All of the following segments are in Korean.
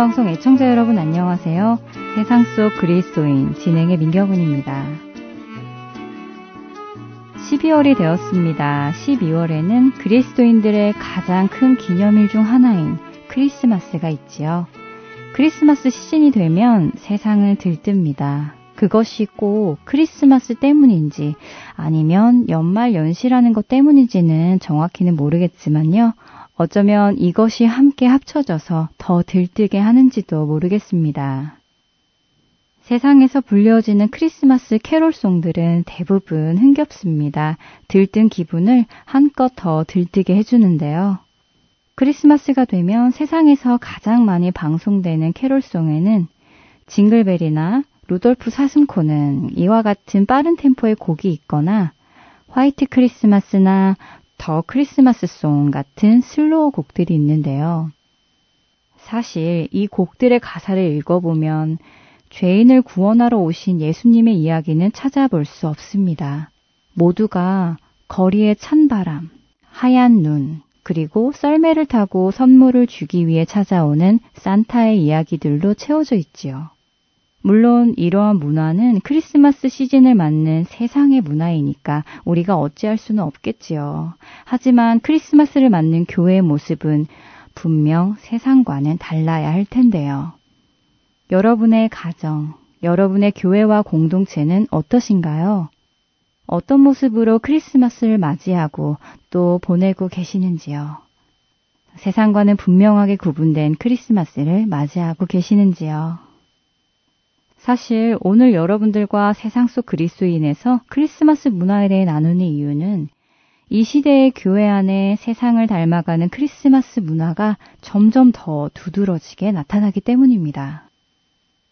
복음방송 애청자 여러분 안녕하세요. 세상 속 그리스도인 진행의 민경훈입니다. 12월이 되었습니다. 12월에는 그리스도인들의 가장 큰 기념일 중 하나인 크리스마스가 있지요. 크리스마스 시즌이 되면 세상을 들뜹니다. 그것이 꼭 크리스마스 때문인지 아니면 연말 연시라는 것 때문인지는 정확히는 모르겠지만요. 어쩌면 이것이 함께 합쳐져서 더 들뜨게 하는지도 모르겠습니다. 세상에서 불려지는 크리스마스 캐롤송들은 대부분 흥겹습니다. 들뜬 기분을 한껏 더 들뜨게 해주는데요. 크리스마스가 되면 세상에서 가장 많이 방송되는 캐롤송에는 징글벨이나 루돌프 사슴코는 이와 같은 빠른 템포의 곡이 있거나 White Christmas나 The Christmas Song 같은 slow 곡들이 있는데요. 사실 이 곡들의 가사를 읽어보면 죄인을 구원하러 오신 예수님의 이야기는 찾아볼 수 없습니다. 모두가 거리의 찬 바람, 하얀 눈, 그리고 썰매를 타고 선물을 주기 위해 찾아오는 산타의 이야기들로 채워져 있지요. 물론 이러한 문화는 크리스마스 시즌을 맞는 세상의 문화이니까 우리가 어찌할 수는 없겠지요. 하지만 크리스마스를 맞는 교회의 모습은 분명 세상과는 달라야 할 텐데요. 여러분의 가정, 여러분의 교회와 공동체는 어떠신가요? 어떤 모습으로 크리스마스를 맞이하고 또 보내고 계시는지요? 세상과는 분명하게 구분된 크리스마스를 맞이하고 계시는지요? 사실 오늘 여러분들과 세상 속 그리스도인에서 크리스마스 문화에 대해 나누는 이유는 이 시대의 교회 안에 세상을 닮아가는 크리스마스 문화가 점점 더 두드러지게 나타나기 때문입니다.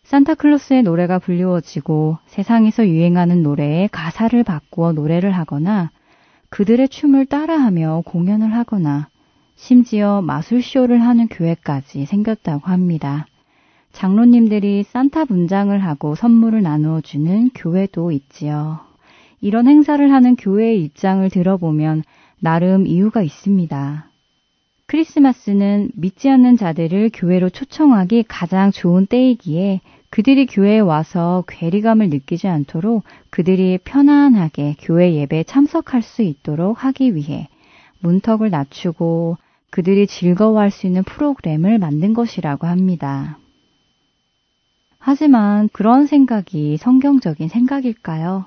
산타클로스의 노래가 불리워지고 세상에서 유행하는 노래에 가사를 바꾸어 노래를 하거나 그들의 춤을 따라하며 공연을 하거나 심지어 마술쇼를 하는 교회까지 생겼다고 합니다. 장로님들이 산타 분장을 하고 선물을 나누어 주는 교회도 있지요. 이런 행사를 하는 교회의 입장을 들어보면 나름 이유가 있습니다. 크리스마스는 믿지 않는 자들을 교회로 초청하기 가장 좋은 때이기에 그들이 교회에 와서 괴리감을 느끼지 않도록 그들이 편안하게 교회 예배에 참석할 수 있도록 하기 위해 문턱을 낮추고 그들이 즐거워할 수 있는 프로그램을 만든 것이라고 합니다. 하지만 그런 생각이 성경적인 생각일까요?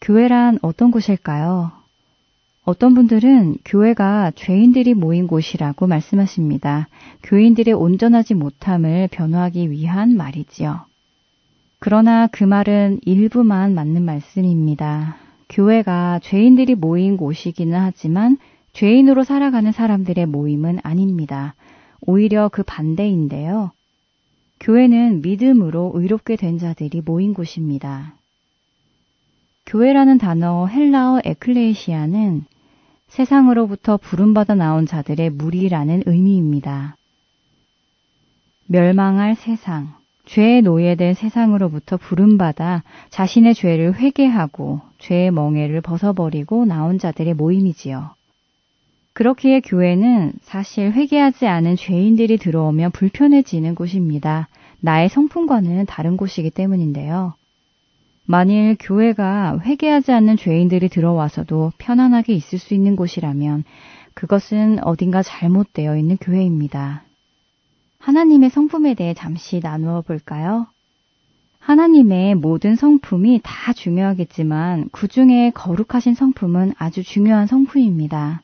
교회란 어떤 곳일까요? 어떤 분들은 교회가 죄인들이 모인 곳이라고 말씀하십니다. 교인들의 온전하지 못함을 변호하기 위한 말이지요. 그러나 그 말은 일부만 맞는 말씀입니다. 교회가 죄인들이 모인 곳이기는 하지만 죄인으로 살아가는 사람들의 모임은 아닙니다. 오히려 그 반대인데요. 교회는 믿음으로 의롭게 된 자들이 모인 곳입니다. 교회라는 단어 헬라어 에클레시아는 세상으로부터 부름받아 나온 자들의 무리라는 의미입니다. 멸망할 세상, 죄에 노예된 세상으로부터 부름받아 자신의 죄를 회개하고 죄의 멍해를 벗어버리고 나온 자들의 모임이지요. 그렇기에 교회는 사실 회개하지 않은 죄인들이 들어오면 불편해지는 곳입니다. 나의 성품과는 다른 곳이기 때문인데요. 만일 교회가 회개하지 않는 죄인들이 들어와서도 편안하게 있을 수 있는 곳이라면 그것은 어딘가 잘못되어 있는 교회입니다. 하나님의 성품에 대해 잠시 나누어 볼까요? 하나님의 모든 성품이 다 중요하겠지만 그 중에 거룩하신 성품은 아주 중요한 성품입니다.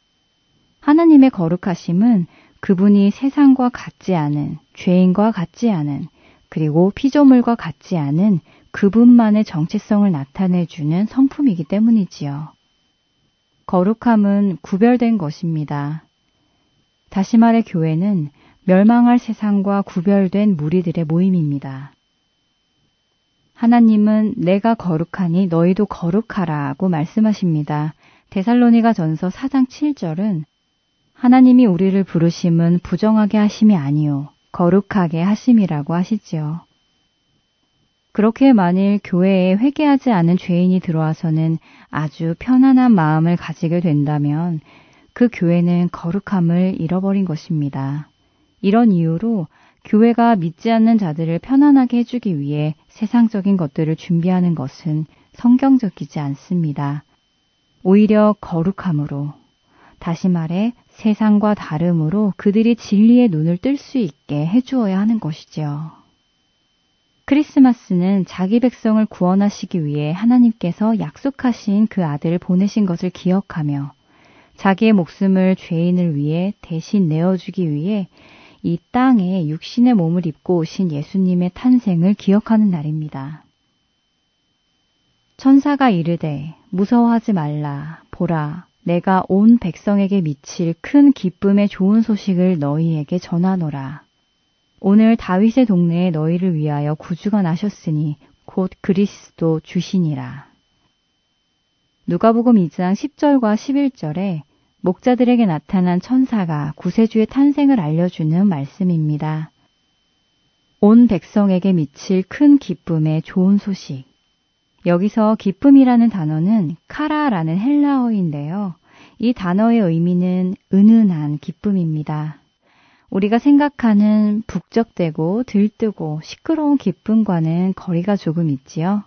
하나님의 거룩하심은 그분이 세상과 같지 않은, 죄인과 같지 않은, 그리고 피조물과 같지 않은 그분만의 정체성을 나타내주는 성품이기 때문이지요. 거룩함은 구별된 것입니다. 다시 말해 교회는 멸망할 세상과 구별된 무리들의 모임입니다. 하나님은 내가 거룩하니 너희도 거룩하라고 말씀하십니다. 데살로니가 전서 4장 7절은 하나님이 우리를 부르심은 부정하게 하심이 아니요 거룩하게 하심이라고 하시지요. 그렇게 만일 교회에 회개하지 않은 죄인이 들어와서는 아주 편안한 마음을 가지게 된다면 그 교회는 거룩함을 잃어버린 것입니다. 이런 이유로 교회가 믿지 않는 자들을 편안하게 해주기 위해 세상적인 것들을 준비하는 것은 성경적이지 않습니다. 오히려 거룩함으로, 다시 말해 세상과 다름으로 그들이 진리의 눈을 뜰 수 있게 해주어야 하는 것이지요. 크리스마스는 자기 백성을 구원하시기 위해 하나님께서 약속하신 그 아들을 보내신 것을 기억하며 자기의 목숨을 죄인을 위해 대신 내어주기 위해 이 땅에 육신의 몸을 입고 오신 예수님의 탄생을 기억하는 날입니다. 천사가 이르되 무서워하지 말라 보라 내가 온 백성에게 미칠 큰 기쁨의 좋은 소식을 너희에게 전하노라. 오늘 다윗의 동네에 너희를 위하여 구주가 나셨으니 곧 그리스도 주시니라. 누가복음 2장 10절과 11절에 목자들에게 나타난 천사가 구세주의 탄생을 알려주는 말씀입니다. 온 백성에게 미칠 큰 기쁨의 좋은 소식. 여기서 기쁨이라는 단어는 카라라는 헬라어인데요. 이 단어의 의미는 은은한 기쁨입니다. 우리가 생각하는 북적대고 들뜨고 시끄러운 기쁨과는 거리가 조금 있지요.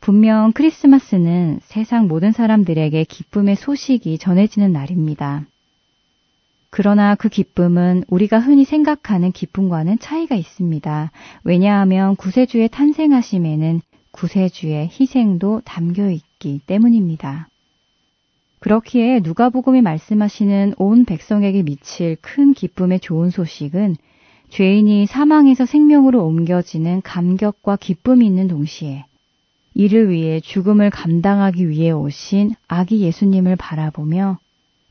분명 크리스마스는 세상 모든 사람들에게 기쁨의 소식이 전해지는 날입니다. 그러나 그 기쁨은 우리가 흔히 생각하는 기쁨과는 차이가 있습니다. 왜냐하면 구세주의 탄생하심에는 구세주의 희생도 담겨 있기 때문입니다. 그렇기에 누가복음이 말씀하시는 온 백성에게 미칠 큰 기쁨의 좋은 소식은 죄인이 사망에서 생명으로 옮겨지는 감격과 기쁨이 있는 동시에 이를 위해 죽음을 감당하기 위해 오신 아기 예수님을 바라보며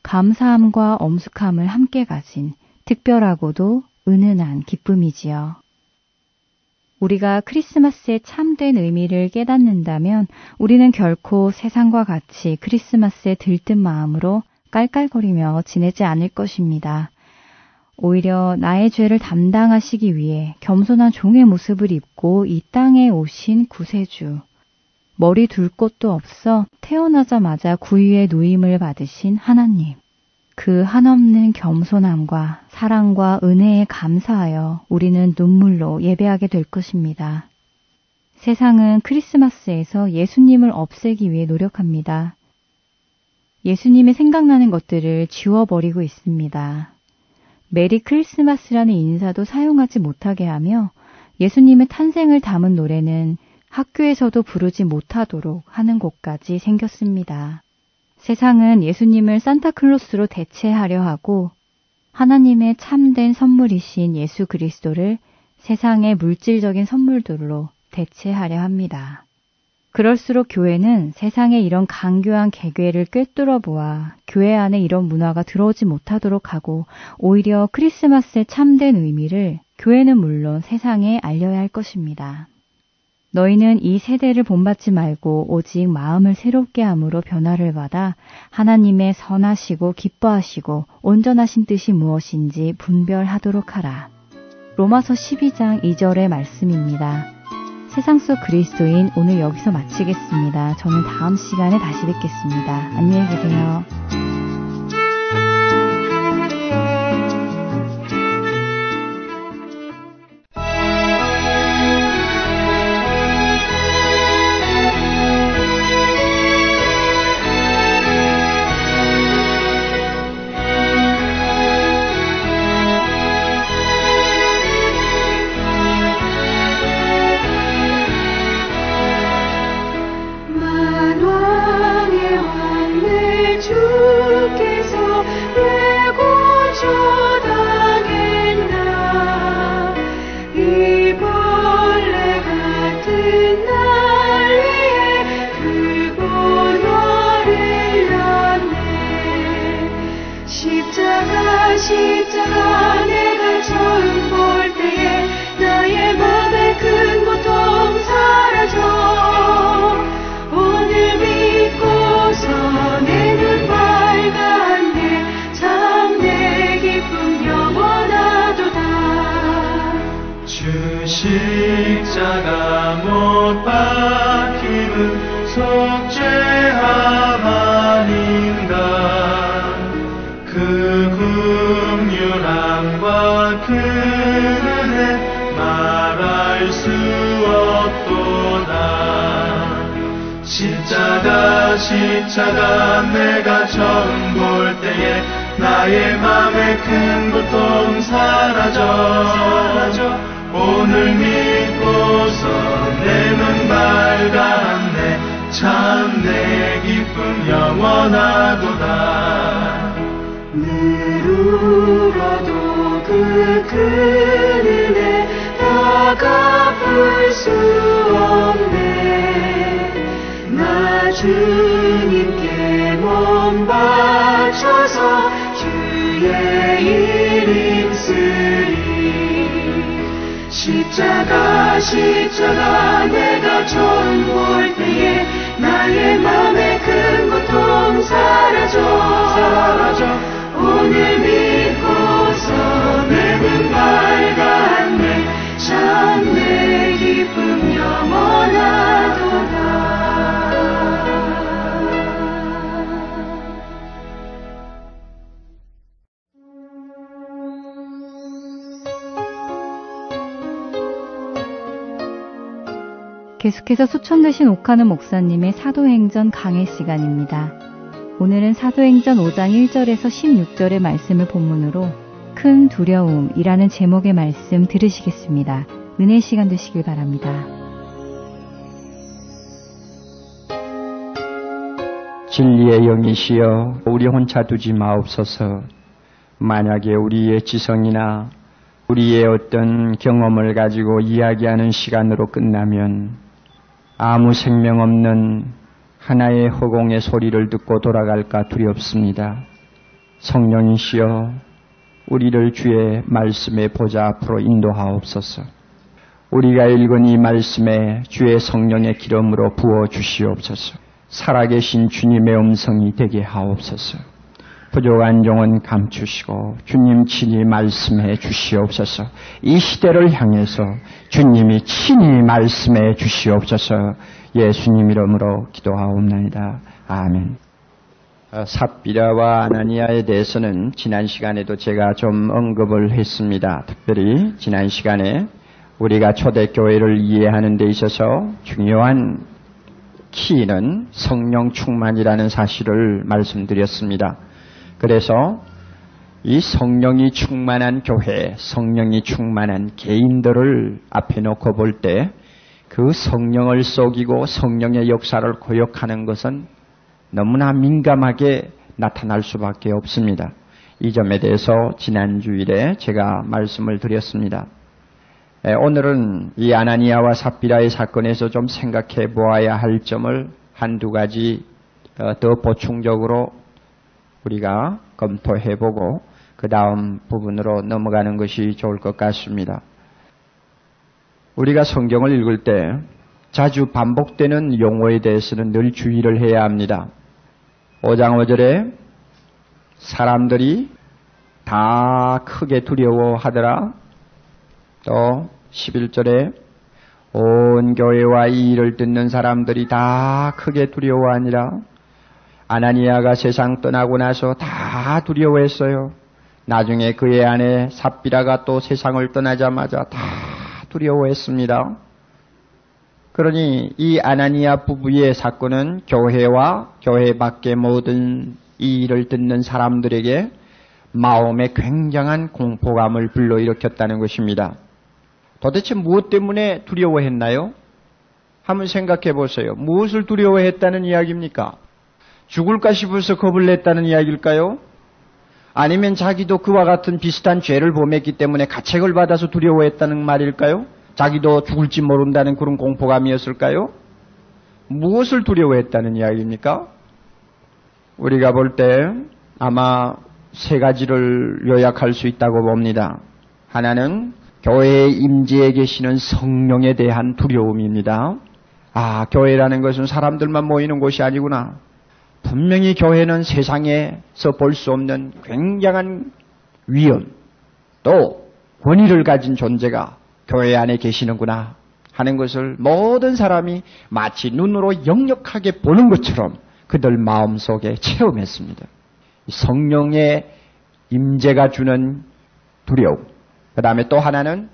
감사함과 엄숙함을 함께 가진 특별하고도 은은한 기쁨이지요. 우리가 크리스마스의 참된 의미를 깨닫는다면 우리는 결코 세상과 같이 크리스마스에 들뜬 마음으로 깔깔거리며 지내지 않을 것입니다. 오히려 나의 죄를 담당하시기 위해 겸손한 종의 모습을 입고 이 땅에 오신 구세주. 머리 둘 곳도 없어 태어나자마자 구유의 누임을 받으신 하나님. 그 한없는 겸손함과 사랑과 은혜에 감사하여 우리는 눈물로 예배하게 될 것입니다. 세상은 크리스마스에서 예수님을 없애기 위해 노력합니다. 예수님이 생각나는 것들을 지워버리고 있습니다. 메리 크리스마스라는 인사도 사용하지 못하게 하며 예수님의 탄생을 담은 노래는 학교에서도 부르지 못하도록 하는 곳까지 생겼습니다. 세상은 예수님을 산타클로스로 대체하려 하고 하나님의 참된 선물이신 예수 그리스도를 세상의 물질적인 선물들로 대체하려 합니다. 그럴수록 교회는 세상의 이런 강교한 개괴를 꿰뚫어 보아 교회 안에 이런 문화가 들어오지 못하도록 하고 오히려 크리스마스의 참된 의미를 교회는 물론 세상에 알려야 할 것입니다. 너희는 이 세대를 본받지 말고 오직 마음을 새롭게 함으로 변화를 받아 하나님의 선하시고 기뻐하시고 온전하신 뜻이 무엇인지 분별하도록 하라. 로마서 12장 2절의 말씀입니다. 세상 속 그리스도인 오늘 여기서 마치겠습니다. 저는 다음 시간에 다시 뵙겠습니다. 안녕히 계세요. 십자가 내가 처음 볼 때에 나의 맘에 큰 고통 사라져, 사라져. 오늘 믿고서 내 눈 밝았네. 참 내 기쁨 영원하도다. 늘 울어도 그큰 은혜 다 갚을 수나 주님께 몸 바쳐서 주의 이름 쓰리. 십자가 십자가 내가 처음 볼 때에 나의 맘에 큰 고통 사라져. 사라져. 오늘 믿 계속해서 수천 되신 옥하는 목사님의 사도행전 강해 시간입니다. 오늘은 사도행전 5장 1절에서 16절의 말씀을 본문으로 큰 두려움이라는 제목의 말씀 들으시겠습니다. 은혜 시간 되시길 바랍니다. 진리의 영이시여 우리 혼자 두지 마옵소서 만약에 우리의 지성이나 우리의 어떤 경험을 가지고 이야기하는 시간으로 끝나면 아무 생명 없는 하나의 허공의 소리를 듣고 돌아갈까 두렵습니다. 성령이시여 우리를 주의 말씀의 보좌 앞으로 인도하옵소서. 우리가 읽은 이 말씀에 주의 성령의 기름으로 부어 주시옵소서. 살아계신 주님의 음성이 되게 하옵소서. 부족한 종은 감추시고 주님 친히 말씀해 주시옵소서. 이 시대를 향해서 주님이 친히 말씀해 주시옵소서. 예수님 이름으로 기도하옵나이다. 아멘. 어, 삽비라와 아나니아에 대해서는 지난 시간에도 제가 좀 언급을 했습니다. 특별히 지난 시간에 우리가 초대교회를 이해하는 데 있어서 중요한 키는 성령 충만이라는 사실을 말씀드렸습니다. 그래서 이 성령이 충만한 교회, 성령이 충만한 개인들을 앞에 놓고 볼 때 그 성령을 속이고 성령의 역사를 고역하는 것은 너무나 민감하게 나타날 수밖에 없습니다. 이 점에 대해서 지난 주일에 제가 말씀을 드렸습니다. 오늘은 이 아나니아와 삽비라의 사건에서 좀 생각해 보아야 할 점을 한두 가지 더 보충적으로 우리가 검토해 보고 그 다음 부분으로 넘어가는 것이 좋을 것 같습니다. 우리가 성경을 읽을 때 자주 반복되는 용어에 대해서는 늘 주의를 해야 합니다. 5장 5절에 사람들이 다 크게 두려워하더라. 또 11절에 온 교회와 이 일을 듣는 사람들이 다 크게 두려워하니라. 아나니아가 세상 떠나고 나서 다 두려워했어요. 나중에 그의 아내 삽비라가 또 세상을 떠나자마자 다 두려워했습니다. 그러니 이 아나니아 부부의 사건은 교회와 교회 밖의 모든 이 일을 듣는 사람들에게 마음에 굉장한 공포감을 불러일으켰다는 것입니다. 도대체 무엇 때문에 두려워했나요? 한번 생각해 보세요. 무엇을 두려워했다는 이야기입니까? 죽을까 싶어서 겁을 냈다는 이야기일까요? 아니면 자기도 그와 같은 비슷한 죄를 범했기 때문에 가책을 받아서 두려워했다는 말일까요? 자기도 죽을지 모른다는 그런 공포감이었을까요? 무엇을 두려워했다는 이야기입니까? 우리가 볼 때 아마 세 가지를 요약할 수 있다고 봅니다. 하나는 교회의 임재에 계시는 성령에 대한 두려움입니다. 아, 교회라는 것은 사람들만 모이는 곳이 아니구나. 분명히 교회는 세상에서 볼 수 없는 굉장한 위엄, 또 권위를 가진 존재가 교회 안에 계시는구나 하는 것을 모든 사람이 마치 눈으로 역력하게 보는 것처럼 그들 마음속에 체험했습니다. 성령의 임재가 주는 두려움. 그 다음에 또 하나는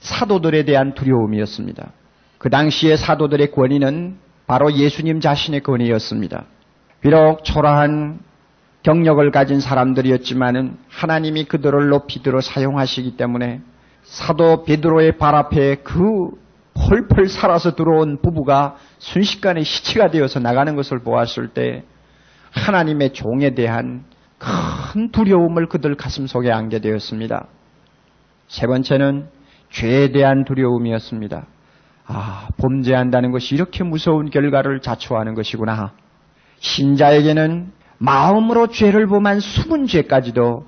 사도들에 대한 두려움이었습니다. 그 당시의 사도들의 권위는 바로 예수님 자신의 권위였습니다. 비록 초라한 경력을 가진 사람들이었지만은 하나님이 그들을 높이 들어 사용하시기 때문에 사도 베드로의 발 앞에 그 펄펄 살아서 들어온 부부가 순식간에 시체가 되어서 나가는 것을 보았을 때 하나님의 종에 대한 큰 두려움을 그들 가슴 속에 안게 되었습니다. 세 번째는 죄에 대한 두려움이었습니다. 아, 범죄한다는 것이 이렇게 무서운 결과를 자초하는 것이구나. 신자에게는 마음으로 죄를 범한 숨은 죄까지도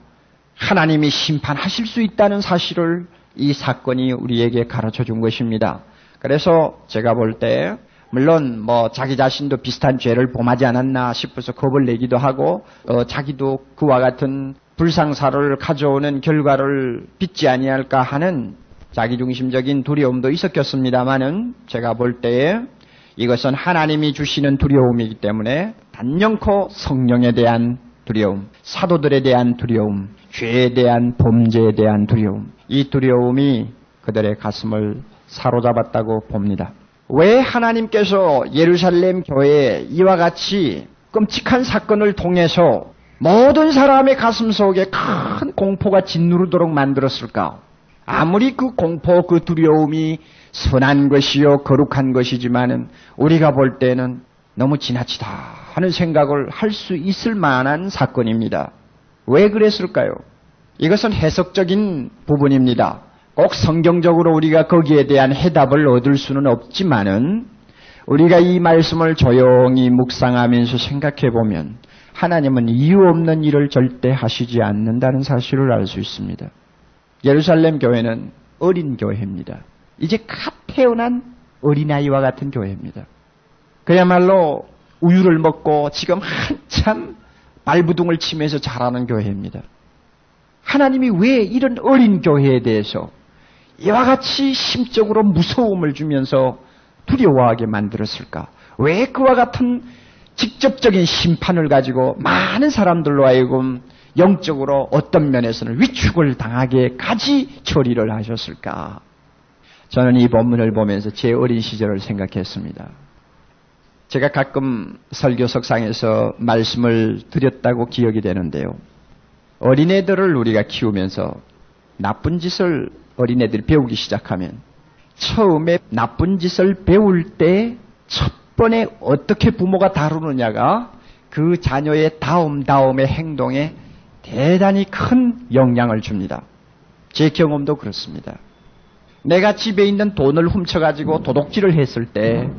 하나님이 심판하실 수 있다는 사실을 이 사건이 우리에게 가르쳐 준 것입니다. 그래서 제가 볼 때 물론 뭐 자기 자신도 비슷한 죄를 범하지 않았나 싶어서 겁을 내기도 하고 어, 자기도 그와 같은 불상사를 가져오는 결과를 빚지 아니할까 하는 자기중심적인 두려움도 있었겠습니다만은 제가 볼 때에 이것은 하나님이 주시는 두려움이기 때문에 단연코 성령에 대한 두려움, 사도들에 대한 두려움, 죄에 대한 범죄에 대한 두려움, 이 두려움이 그들의 가슴을 사로잡았다고 봅니다. 왜 하나님께서 예루살렘 교회에 이와 같이 끔찍한 사건을 통해서 모든 사람의 가슴 속에 큰 공포가 짓누르도록 만들었을까? 아무리 그 공포, 그 두려움이 선한 것이요, 거룩한 것이지만은 우리가 볼 때는 너무 지나치다 하는 생각을 할 수 있을 만한 사건입니다. 왜 그랬을까요? 이것은 해석적인 부분입니다. 꼭 성경적으로 우리가 거기에 대한 해답을 얻을 수는 없지만은 우리가 이 말씀을 조용히 묵상하면서 생각해 보면 하나님은 이유 없는 일을 절대 하시지 않는다는 사실을 알 수 있습니다. 예루살렘 교회는 어린 교회입니다. 이제 갓 태어난 어린아이와 같은 교회입니다. 그야말로 우유를 먹고 지금 한참 발부둥을 치면서 자라는 교회입니다. 하나님이 왜 이런 어린 교회에 대해서 이와 같이 심적으로 무서움을 주면서 두려워하게 만들었을까? 왜 그와 같은 직접적인 심판을 가지고 많은 사람들로 하여금 영적으로 어떤 면에서는 위축을 당하게까지 처리를 하셨을까? 저는 이 본문을 보면서 제 어린 시절을 생각했습니다. 제가 가끔 설교석상에서 말씀을 드렸다고 기억이 되는데요. 어린애들을 우리가 키우면서 나쁜 짓을 어린애들이 배우기 시작하면 처음에 나쁜 짓을 배울 때 첫 번에 어떻게 부모가 다루느냐가 그 자녀의 다음 다음의 행동에 대단히 큰 영향을 줍니다. 제 경험도 그렇습니다. 내가 집에 있는 돈을 훔쳐가지고 도둑질을 했을 때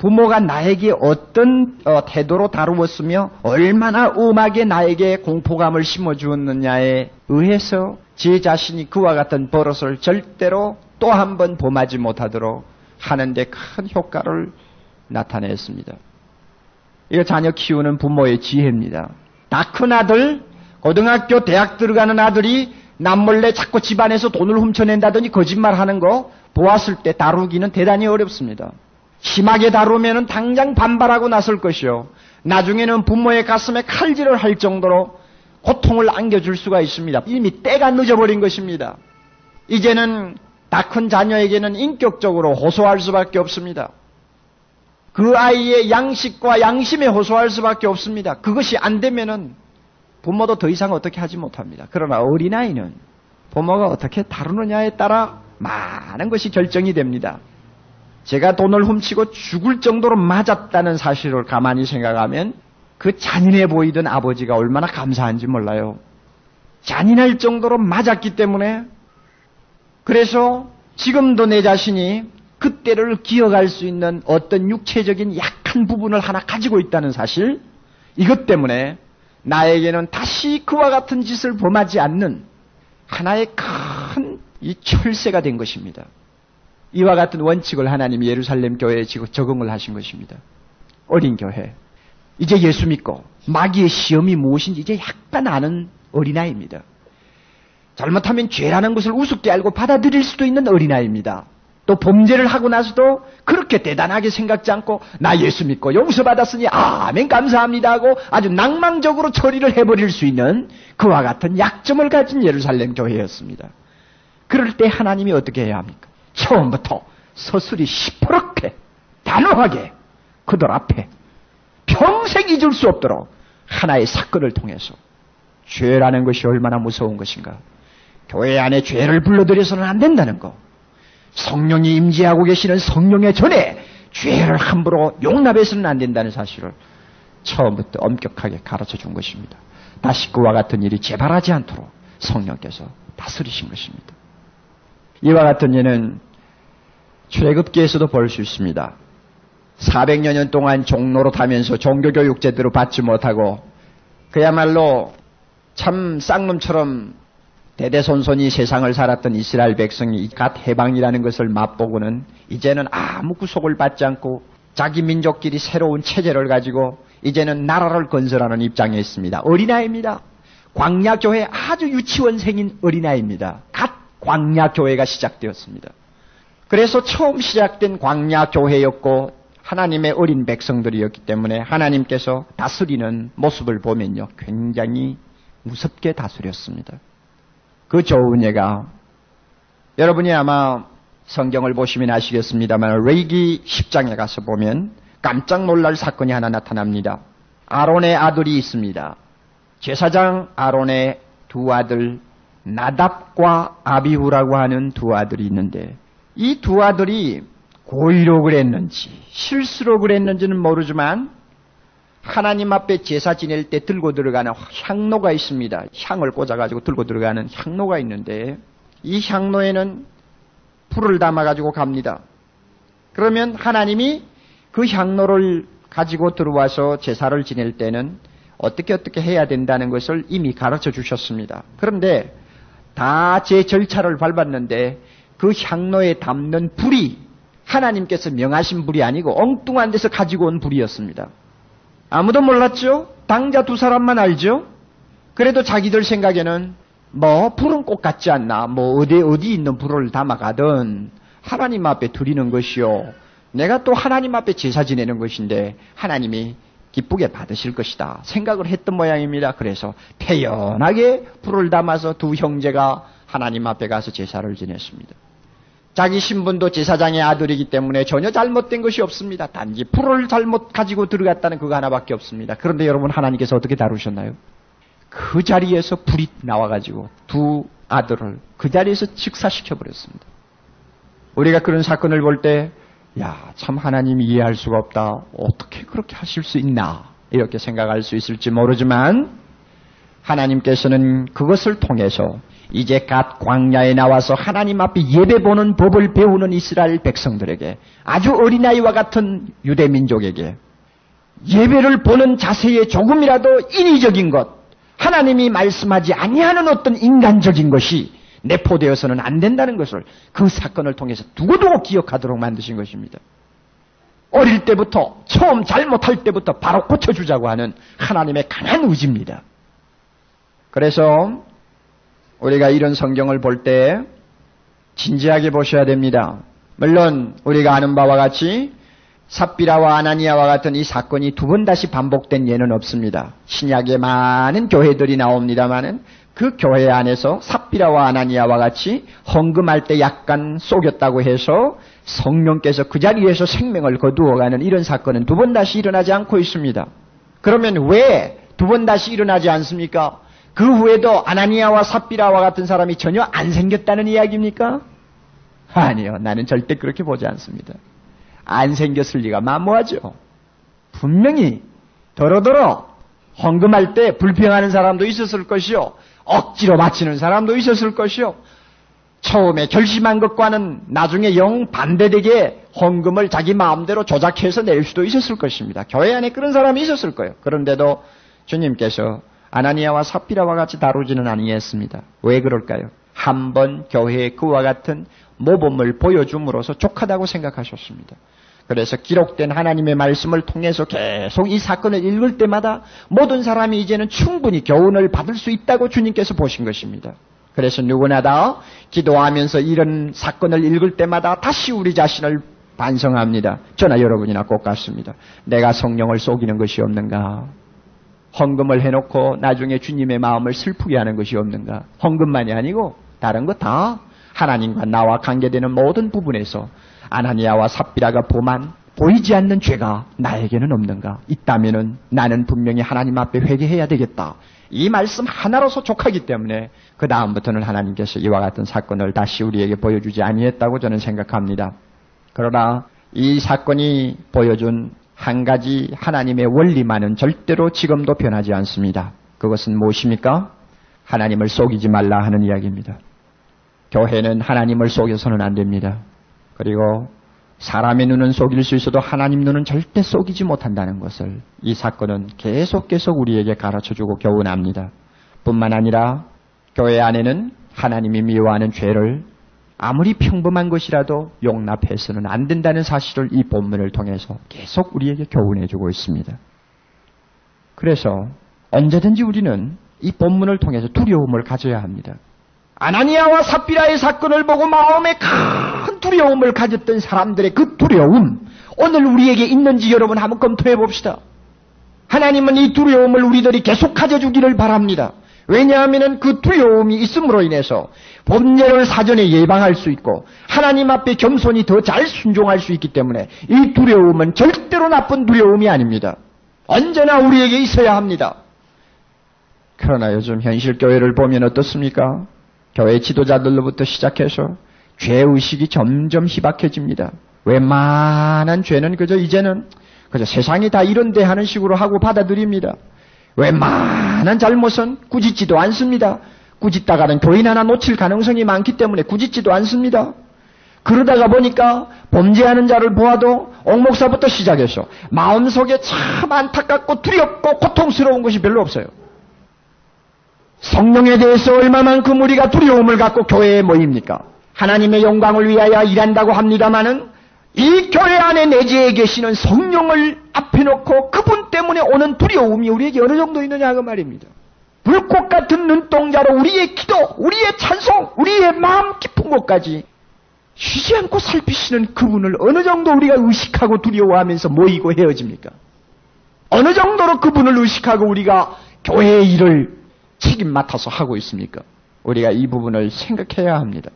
부모가 나에게 어떤 어, 태도로 다루었으며 얼마나 음하게 나에게 공포감을 심어주었느냐에 의해서 제 자신이 그와 같은 버릇을 절대로 또 한 번 범하지 못하도록 하는데 큰 효과를 나타냈습니다. 이거 자녀 키우는 부모의 지혜입니다. 다 큰 아들, 고등학교, 대학 들어가는 아들이 남몰래 자꾸 집안에서 돈을 훔쳐낸다더니 거짓말 하는 거 보았을 때 다루기는 대단히 어렵습니다. 심하게 다루면 당장 반발하고 나설 것이요. 나중에는 부모의 가슴에 칼질을 할 정도로 고통을 안겨줄 수가 있습니다. 이미 때가 늦어버린 것입니다. 이제는 다 큰 자녀에게는 인격적으로 호소할 수밖에 없습니다. 그 아이의 양식과 양심에 호소할 수밖에 없습니다. 그것이 안 되면은 부모도 더 이상 어떻게 하지 못합니다. 그러나 어린아이는 부모가 어떻게 다루느냐에 따라 많은 것이 결정이 됩니다. 제가 돈을 훔치고 죽을 정도로 맞았다는 사실을 가만히 생각하면 그 잔인해 보이던 아버지가 얼마나 감사한지 몰라요. 잔인할 정도로 맞았기 때문에 그래서 지금도 내 자신이 그때를 기억할 수 있는 어떤 육체적인 약한 부분을 하나 가지고 있다는 사실 이것 때문에 나에게는 다시 그와 같은 짓을 범하지 않는 하나의 큰 이 철새가 된 것입니다. 이와 같은 원칙을 하나님이 예루살렘 교회에 적응을 하신 것입니다. 어린 교회. 이제 예수 믿고 마귀의 시험이 무엇인지 이제 약간 아는 어린아이입니다. 잘못하면 죄라는 것을 우습게 알고 받아들일 수도 있는 어린아이입니다. 또 범죄를 하고 나서도 그렇게 대단하게 생각지 않고 나 예수 믿고 용서받았으니 아멘 감사합니다 하고 아주 낭망적으로 처리를 해버릴 수 있는 그와 같은 약점을 가진 예루살렘 교회였습니다. 그럴 때 하나님이 어떻게 해야 합니까? 처음부터 서술이 시퍼렇게 단호하게 그들 앞에 평생 잊을 수 없도록 하나의 사건을 통해서 죄라는 것이 얼마나 무서운 것인가. 교회 안에 죄를 불러들여서는 안 된다는 거. 성령이 임재하고 계시는 성령의 전에 죄를 함부로 용납해서는 안 된다는 사실을 처음부터 엄격하게 가르쳐 준 것입니다. 다시 그와 같은 일이 재발하지 않도록 성령께서 다스리신 것입니다. 이와 같은 일은 출애굽기에서도 볼 수 있습니다. 400여 년 동안 종로로 타면서 종교교육 제대로 받지 못하고 그야말로 참 쌍놈처럼 대대손손이 세상을 살았던 이스라엘 백성이 갓 해방이라는 것을 맛보고는 이제는 아무 구속을 받지 않고 자기 민족끼리 새로운 체제를 가지고 이제는 나라를 건설하는 입장에 있습니다. 어린아이입니다. 광야교회 아주 유치원생인 어린아이입니다. 갓 광야 교회가 시작되었습니다. 그래서 처음 시작된 광야 교회였고 하나님의 어린 백성들이었기 때문에 하나님께서 다스리는 모습을 보면요. 굉장히 무섭게 다스렸습니다. 그 좋은 예가 여러분이 아마 성경을 보시면 아시겠습니다만 레이기 10장에 가서 보면 깜짝 놀랄 사건이 하나 나타납니다. 아론의 아들이 있습니다. 제사장 아론의 두 아들 나답과 아비후라고 하는 두 아들이 있는데 이 두 아들이 고의로 그랬는지 실수로 그랬는지는 모르지만 하나님 앞에 제사 지낼 때 들고 들어가는 향로가 있습니다. 향을 꽂아가지고 들고 들어가는 향로가 있는데 이 향로에는 불을 담아가지고 갑니다. 그러면 하나님이 그 향로를 가지고 들어와서 제사를 지낼 때는 어떻게 어떻게 해야 된다는 것을 이미 가르쳐 주셨습니다. 그런데 다 제 절차를 밟았는데 그 향로에 담는 불이 하나님께서 명하신 불이 아니고 엉뚱한 데서 가지고 온 불이었습니다. 아무도 몰랐죠? 당자 두 사람만 알죠? 그래도 자기들 생각에는 뭐 불은 꼭 같지 않나 뭐 어디 어디 있는 불을 담아가든 하나님 앞에 드리는 것이요 내가 또 하나님 앞에 제사 지내는 것인데 하나님이 기쁘게 받으실 것이다 생각을 했던 모양입니다. 그래서 태연하게 불을 담아서 두 형제가 하나님 앞에 가서 제사를 지냈습니다. 자기 신분도 제사장의 아들이기 때문에 전혀 잘못된 것이 없습니다. 단지 불을 잘못 가지고 들어갔다는 그거 하나밖에 없습니다. 그런데 여러분 하나님께서 어떻게 다루셨나요? 그 자리에서 불이 나와가지고 두 아들을 그 자리에서 직사시켜 버렸습니다. 우리가 그런 사건을 볼 때, 야, 참 하나님이 이해할 수가 없다. 어떻게 그렇게 하실 수 있나? 이렇게 생각할 수 있을지 모르지만, 하나님께서는 그것을 통해서 이제 갓 광야에 나와서 하나님 앞에 예배 보는 법을 배우는 이스라엘 백성들에게 아주 어린아이와 같은 유대 민족에게 예배를 보는 자세에 조금이라도 인위적인 것, 하나님이 말씀하지 아니하는 어떤 인간적인 것이 내포되어서는 안 된다는 것을 그 사건을 통해서 두고두고 기억하도록 만드신 것입니다. 어릴 때부터 처음 잘못할 때부터 바로 고쳐주자고 하는 하나님의 강한 의지입니다. 그래서 우리가 이런 성경을 볼 때 진지하게 보셔야 됩니다. 물론 우리가 아는 바와 같이 삽비라와 아나니아와 같은 이 사건이 두 번 다시 반복된 예는 없습니다. 신약에 많은 교회들이 나옵니다만은 그 교회 안에서 삽비라와 아나니아와 같이 헌금할 때 약간 속였다고 해서 성령께서 그 자리에서 생명을 거두어가는 이런 사건은 두 번 다시 일어나지 않고 있습니다. 그러면 왜 두 번 다시 일어나지 않습니까? 그 후에도 아나니아와 삽비라와 같은 사람이 전혀 안 생겼다는 이야기입니까? 아니요. 나는 절대 그렇게 보지 않습니다. 안 생겼을 리가 만무하죠. 분명히 더러더러 헌금할 때 불평하는 사람도 있었을 것이요. 억지로 바치는 사람도 있었을 것이요. 처음에 결심한 것과는 나중에 영 반대되게 헌금을 자기 마음대로 조작해서 낼 수도 있었을 것입니다. 교회 안에 그런 사람이 있었을 거예요. 그런데도 주님께서 아나니아와 삽비라와 같이 다루지는 아니했습니다. 왜 그럴까요? 한 번 교회에 그와 같은 모범을 보여줌으로써 족하다고 생각하셨습니다. 그래서 기록된 하나님의 말씀을 통해서 계속 이 사건을 읽을 때마다 모든 사람이 이제는 충분히 교훈을 받을 수 있다고 주님께서 보신 것입니다. 그래서 누구나 다 기도하면서 이런 사건을 읽을 때마다 다시 우리 자신을 반성합니다. 저나 여러분이나 꼭 같습니다. 내가 성령을 속이는 것이 없는가? 헌금을 해놓고 나중에 주님의 마음을 슬프게 하는 것이 없는가? 헌금만이 아니고 다른 거다 하나님과 나와 관계되는 모든 부분에서 아나니아와 삽비라가 보만 보이지 않는 죄가 나에게는 없는가? 있다면은 나는 분명히 하나님 앞에 회개해야 되겠다. 이 말씀 하나로서 족하기 때문에 그 다음부터는 하나님께서 이와 같은 사건을 다시 우리에게 보여주지 아니했다고 저는 생각합니다. 그러나 이 사건이 보여준 한 가지 하나님의 원리만은 절대로 지금도 변하지 않습니다. 그것은 무엇입니까? 하나님을 속이지 말라 하는 이야기입니다. 교회는 하나님을 속여서는 안 됩니다. 그리고 사람의 눈은 속일 수 있어도 하나님 눈은 절대 속이지 못한다는 것을 이 사건은 계속 계속 우리에게 가르쳐주고 교훈합니다. 뿐만 아니라 교회 안에는 하나님이 미워하는 죄를 아무리 평범한 것이라도 용납해서는 안 된다는 사실을 이 본문을 통해서 계속 우리에게 교훈해주고 있습니다. 그래서 언제든지 우리는 이 본문을 통해서 두려움을 가져야 합니다. 아나니아와 삽비라의 사건을 보고 마음에 큰 두려움을 가졌던 사람들의 그 두려움, 오늘 우리에게 있는지 여러분 한번 검토해 봅시다. 하나님은 이 두려움을 우리들이 계속 가져주기를 바랍니다. 왜냐하면 그 두려움이 있음으로 인해서 범죄를 사전에 예방할 수 있고 하나님 앞에 겸손히 더 잘 순종할 수 있기 때문에 이 두려움은 절대로 나쁜 두려움이 아닙니다. 언제나 우리에게 있어야 합니다. 그러나 요즘 현실 교회를 보면 어떻습니까? 교회 지도자들로부터 시작해서 죄의식이 점점 희박해집니다. 웬만한 죄는 그저 이제는 그저 세상이 다 이런데 하는 식으로 하고 받아들입니다. 웬만한 잘못은 꾸짖지도 않습니다. 꾸짖다가는 교인 하나 놓칠 가능성이 많기 때문에 꾸짖지도 않습니다. 그러다가 보니까 범죄하는 자를 보아도 옥목사부터 시작해서 마음속에 참 안타깝고 두렵고 고통스러운 것이 별로 없어요. 성령에 대해서 얼마만큼 우리가 두려움을 갖고 교회에 모입니까? 하나님의 영광을 위하여 일한다고 합니다마는 이 교회 안에 내재해 계시는 성령을 앞에 놓고 그분 때문에 오는 두려움이 우리에게 어느 정도 있느냐 그 말입니다. 불꽃 같은 눈동자로 우리의 기도, 우리의 찬송, 우리의 마음 깊은 곳까지 쉬지 않고 살피시는 그분을 어느 정도 우리가 의식하고 두려워하면서 모이고 헤어집니까? 어느 정도로 그분을 의식하고 우리가 교회의 일을 책임 맡아서 하고 있습니까? 우리가 이 부분을 생각해야 합니다.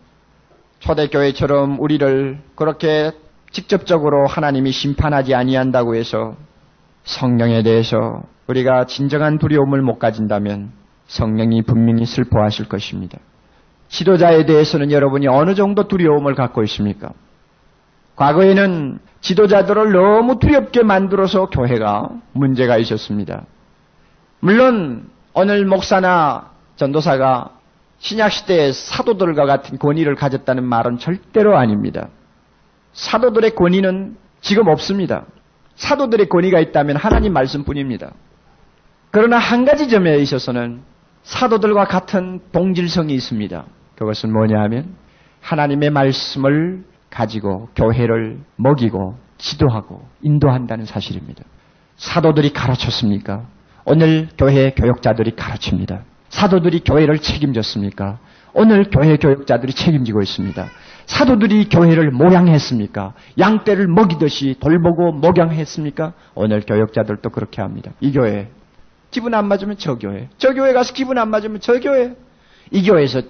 초대교회처럼 우리를 그렇게 직접적으로 하나님이 심판하지 아니한다고 해서 성령에 대해서 우리가 진정한 두려움을 못 가진다면 성령이 분명히 슬퍼하실 것입니다. 지도자에 대해서는 여러분이 어느 정도 두려움을 갖고 있습니까? 과거에는 지도자들을 너무 두렵게 만들어서 교회가 문제가 있었습니다. 물론 오늘 목사나 전도사가 신약시대의 사도들과 같은 권위를 가졌다는 말은 절대로 아닙니다. 사도들의 권위는 지금 없습니다. 사도들의 권위가 있다면 하나님 말씀뿐입니다. 그러나 한 가지 점에 있어서는 사도들과 같은 동질성이 있습니다. 그것은 뭐냐 하면 하나님의 말씀을 가지고 교회를 먹이고 지도하고 인도한다는 사실입니다. 사도들이 가르쳤습니까? 오늘 교회 교육자들이 가르칩니다. 사도들이 교회를 책임졌습니까? 오늘 교회 교육자들이 책임지고 있습니다. 사도들이 교회를 모양했습니까? 양떼를 먹이듯이 돌보고 목양했습니까? 오늘 교육자들도 그렇게 합니다. 이 교회 기분 안 맞으면 저 교회, 저 교회 가서 기분 안 맞으면 저 교회, 이 교회에서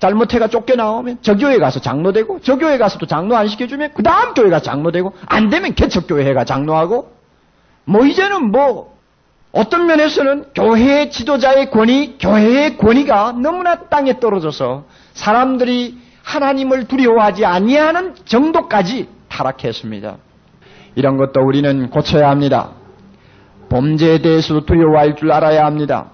잘못해가 쫓겨나오면 저 교회 가서 장로되고 저 교회 가서 또 장로 안 시켜주면 그 다음 교회가 장로되고 안 되면 개척교회가 장로하고 뭐 이제는 뭐 어떤 면에서는 교회의 지도자의 권위, 교회의 권위가 너무나 땅에 떨어져서 사람들이 하나님을 두려워하지 아니하는 정도까지 타락했습니다. 이런 것도 우리는 고쳐야 합니다. 범죄에 대해서도 두려워할 줄 알아야 합니다.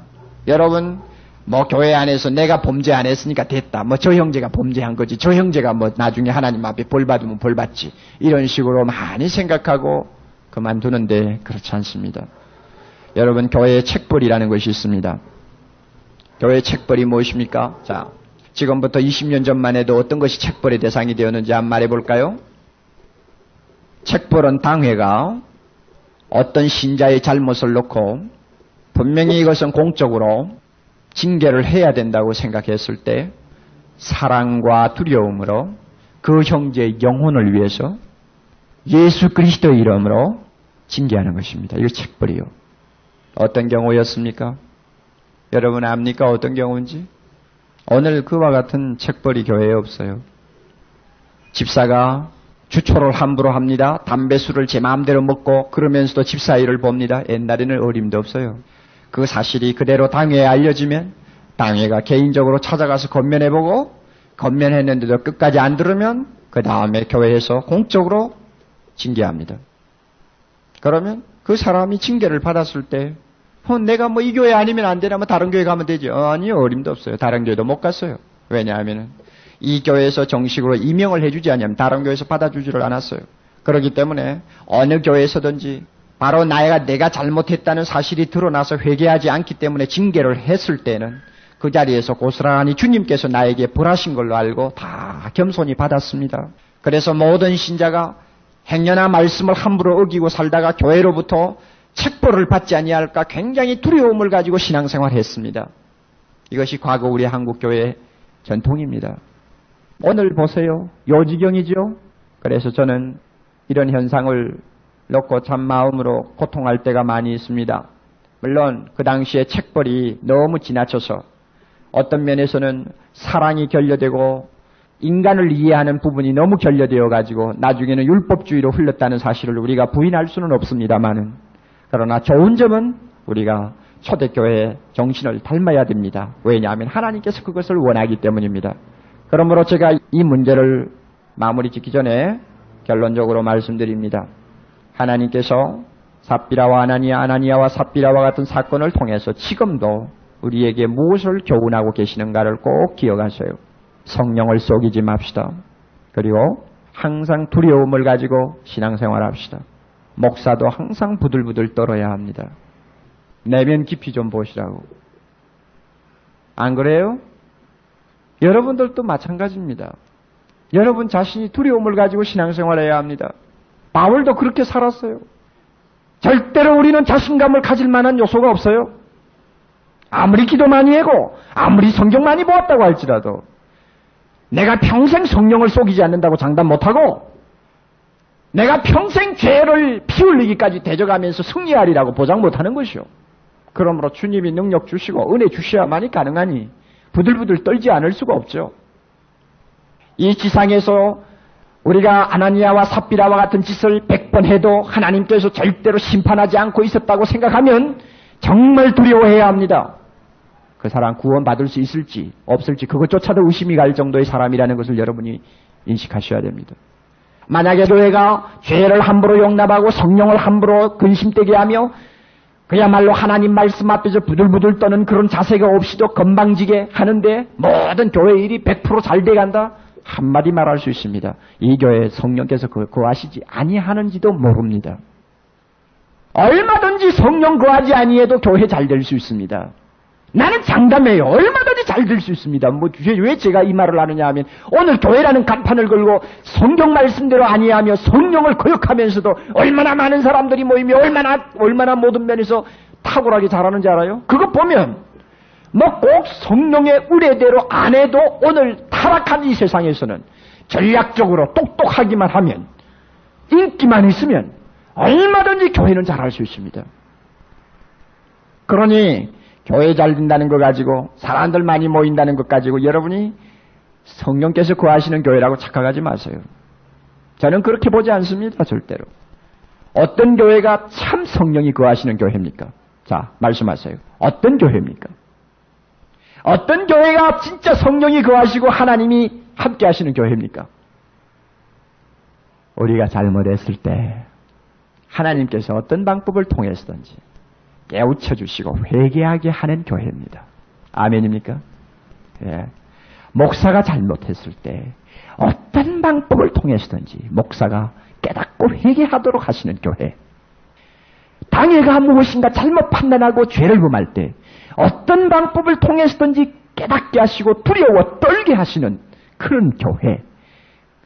여러분, 뭐 교회 안에서 내가 범죄 안 했으니까 됐다. 뭐 저 형제가 범죄한 거지. 저 형제가 뭐 나중에 하나님 앞에 벌 받으면 벌 받지. 이런 식으로 많이 생각하고 그만두는데 그렇지 않습니다. 여러분 교회의 책벌이라는 것이 있습니다. 교회의 책벌이 무엇입니까? 자, 지금부터 20년 전만 해도 어떤 것이 책벌의 대상이 되었는지 한번 말해 볼까요? 책벌은 당회가 어떤 신자의 잘못을 놓고 분명히 이것은 공적으로 징계를 해야 된다고 생각했을 때 사랑과 두려움으로 그 형제의 영혼을 위해서 예수 그리스도의 이름으로 징계하는 것입니다. 이거 책벌이요. 어떤 경우였습니까? 여러분 압니까? 어떤 경우인지? 오늘 그와 같은 책벌이 교회에 없어요. 집사가 주초를 함부로 합니다. 담배술을 제 마음대로 먹고 그러면서도 집사 일을 봅니다. 옛날에는 어림도 없어요. 그 사실이 그대로 당회에 알려지면 당회가 개인적으로 찾아가서 건면해보고 건면했는데도 끝까지 안 들으면 그 다음에 교회에서 공적으로 징계합니다. 그러면 그 사람이 징계를 받았을 때 어, 내가 뭐 이 교회 아니면 안 되나 뭐 다른 교회 가면 되죠. 어, 아니요 어림도 없어요. 다른 교회도 못 갔어요. 왜냐하면 이 교회에서 정식으로 임명을 해주지 않으면 다른 교회에서 받아주지를 않았어요. 그렇기 때문에 어느 교회에서든지 바로 나이가 내가 잘못했다는 사실이 드러나서 회개하지 않기 때문에 징계를 했을 때는 그 자리에서 고스란히 주님께서 나에게 벌하신 걸로 알고 다 겸손히 받았습니다. 그래서 모든 신자가 행여나 말씀을 함부로 어기고 살다가 교회로부터 책벌을 받지 아니할까 굉장히 두려움을 가지고 신앙생활 했습니다. 이것이 과거 우리 한국 교회의 전통입니다. 오늘 보세요. 요지경이죠. 그래서 저는 이런 현상을 놓고 참 마음으로 고통할 때가 많이 있습니다. 물론 그 당시에 책벌이 너무 지나쳐서 어떤 면에서는 사랑이 결여되고 인간을 이해하는 부분이 너무 결여되어 가지고 나중에는 율법주의로 흘렀다는 사실을 우리가 부인할 수는 없습니다만은 그러나 좋은 점은 우리가 초대교회의 정신을 닮아야 됩니다. 왜냐하면 하나님께서 그것을 원하기 때문입니다. 그러므로 제가 이 문제를 마무리 짓기 전에 결론적으로 말씀드립니다. 하나님께서 삽비라와 아나니아, 아나니아와 삽비라와 같은 사건을 통해서 지금도 우리에게 무엇을 교훈하고 계시는가를 꼭 기억하세요. 성령을 속이지 맙시다. 그리고 항상 두려움을 가지고 신앙생활 합시다. 목사도 항상 부들부들 떨어야 합니다. 내면 깊이 좀 보시라고. 안 그래요? 여러분들도 마찬가지입니다. 여러분 자신이 두려움을 가지고 신앙생활해야 합니다. 바울도 그렇게 살았어요. 절대로 우리는 자신감을 가질 만한 요소가 없어요. 아무리 기도 많이 하고 아무리 성경 많이 보았다고 할지라도 내가 평생 성령을 속이지 않는다고 장담 못하고 내가 평생 죄를 피 흘리기까지 대적하면서 승리하리라고 보장 못하는 것이요. 그러므로 주님이 능력 주시고 은혜 주셔야만이 가능하니 부들부들 떨지 않을 수가 없죠. 이 지상에서 우리가 아나니아와 삽비라와 같은 짓을 백번 해도 하나님께서 절대로 심판하지 않고 있었다고 생각하면 정말 두려워해야 합니다. 그 사람 구원받을 수 있을지 없을지 그것조차도 의심이 갈 정도의 사람이라는 것을 여러분이 인식하셔야 됩니다. 만약에 교회가 죄를 함부로 용납하고 성령을 함부로 근심되게 하며 그야말로 하나님 말씀 앞에서 부들부들 떠는 그런 자세가 없이도 건방지게 하는데 모든 교회 일이 100%잘 돼간다? 한마디 말할 수 있습니다. 이 교회 성령께서 거하시지 아니하는지도 모릅니다. 얼마든지 성령 거하지 아니해도 교회 잘 될 수 있습니다. 나는 장담해요. 얼마든지 잘 될 수 있습니다. 뭐, 왜 제가 이 말을 하느냐 하면, 오늘 교회라는 간판을 걸고 성경 말씀대로 아니하며 성령을 거역하면서도 얼마나 많은 사람들이 모이며 얼마나, 얼마나 모든 면에서 탁월하게 잘하는지 알아요? 그거 보면, 뭐 꼭 성령의 의뢰대로 안 해도 오늘 타락한 이 세상에서는 전략적으로 똑똑하기만 하면, 인기만 있으면 얼마든지 교회는 잘할 수 있습니다. 그러니, 교회 잘 된다는 거 가지고 사람들 많이 모인다는 것 가지고 여러분이 성령께서 구하시는 교회라고 착각하지 마세요. 저는 그렇게 보지 않습니다. 절대로. 어떤 교회가 참 성령이 구하시는 교회입니까? 자, 말씀하세요. 어떤 교회입니까? 어떤 교회가 진짜 성령이 구하시고 하나님이 함께 하시는 교회입니까? 우리가 잘못했을 때 하나님께서 어떤 방법을 통해서든지 깨우쳐 주시고 회개하게 하는 교회입니다. 아멘입니까? 예. 목사가 잘못했을 때 어떤 방법을 통해서든지 목사가 깨닫고 회개하도록 하시는 교회. 당회가 무엇인가 잘못 판단하고 죄를 범할 때 어떤 방법을 통해서든지 깨닫게 하시고 두려워 떨게 하시는 그런 교회.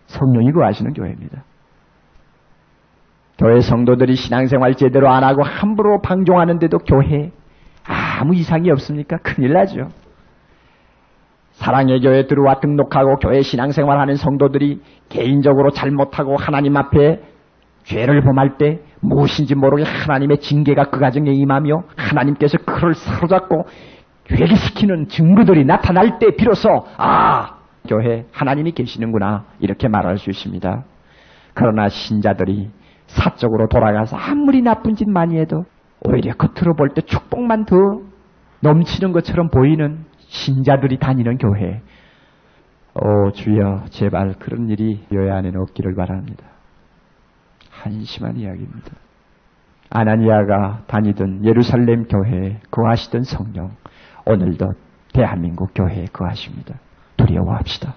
성령이 구하시는 교회입니다. 교회 성도들이 신앙생활 제대로 안 하고 함부로 방종하는데도 교회 아무 이상이 없습니까? 큰일 나죠. 사랑의 교회 들어와 등록하고 교회 신앙생활 하는 성도들이 개인적으로 잘못하고 하나님 앞에 죄를 범할 때 무엇인지 모르게 하나님의 징계가 그 가정에 임하며 하나님께서 그를 사로잡고 회개시키는 증거들이 나타날 때 비로소 아 교회 하나님이 계시는구나 이렇게 말할 수 있습니다. 그러나 신자들이 사적으로 돌아가서 아무리 나쁜 짓 많이 해도 오히려 겉으로 볼 때 축복만 더 넘치는 것처럼 보이는 신자들이 다니는 교회. 오 주여 제발 그런 일이 교회 안에는 없기를 바랍니다. 한심한 이야기입니다. 아나니아가 다니던 예루살렘 교회에 거하시던 성령 오늘도 대한민국 교회에 거하십니다. 두려워합시다.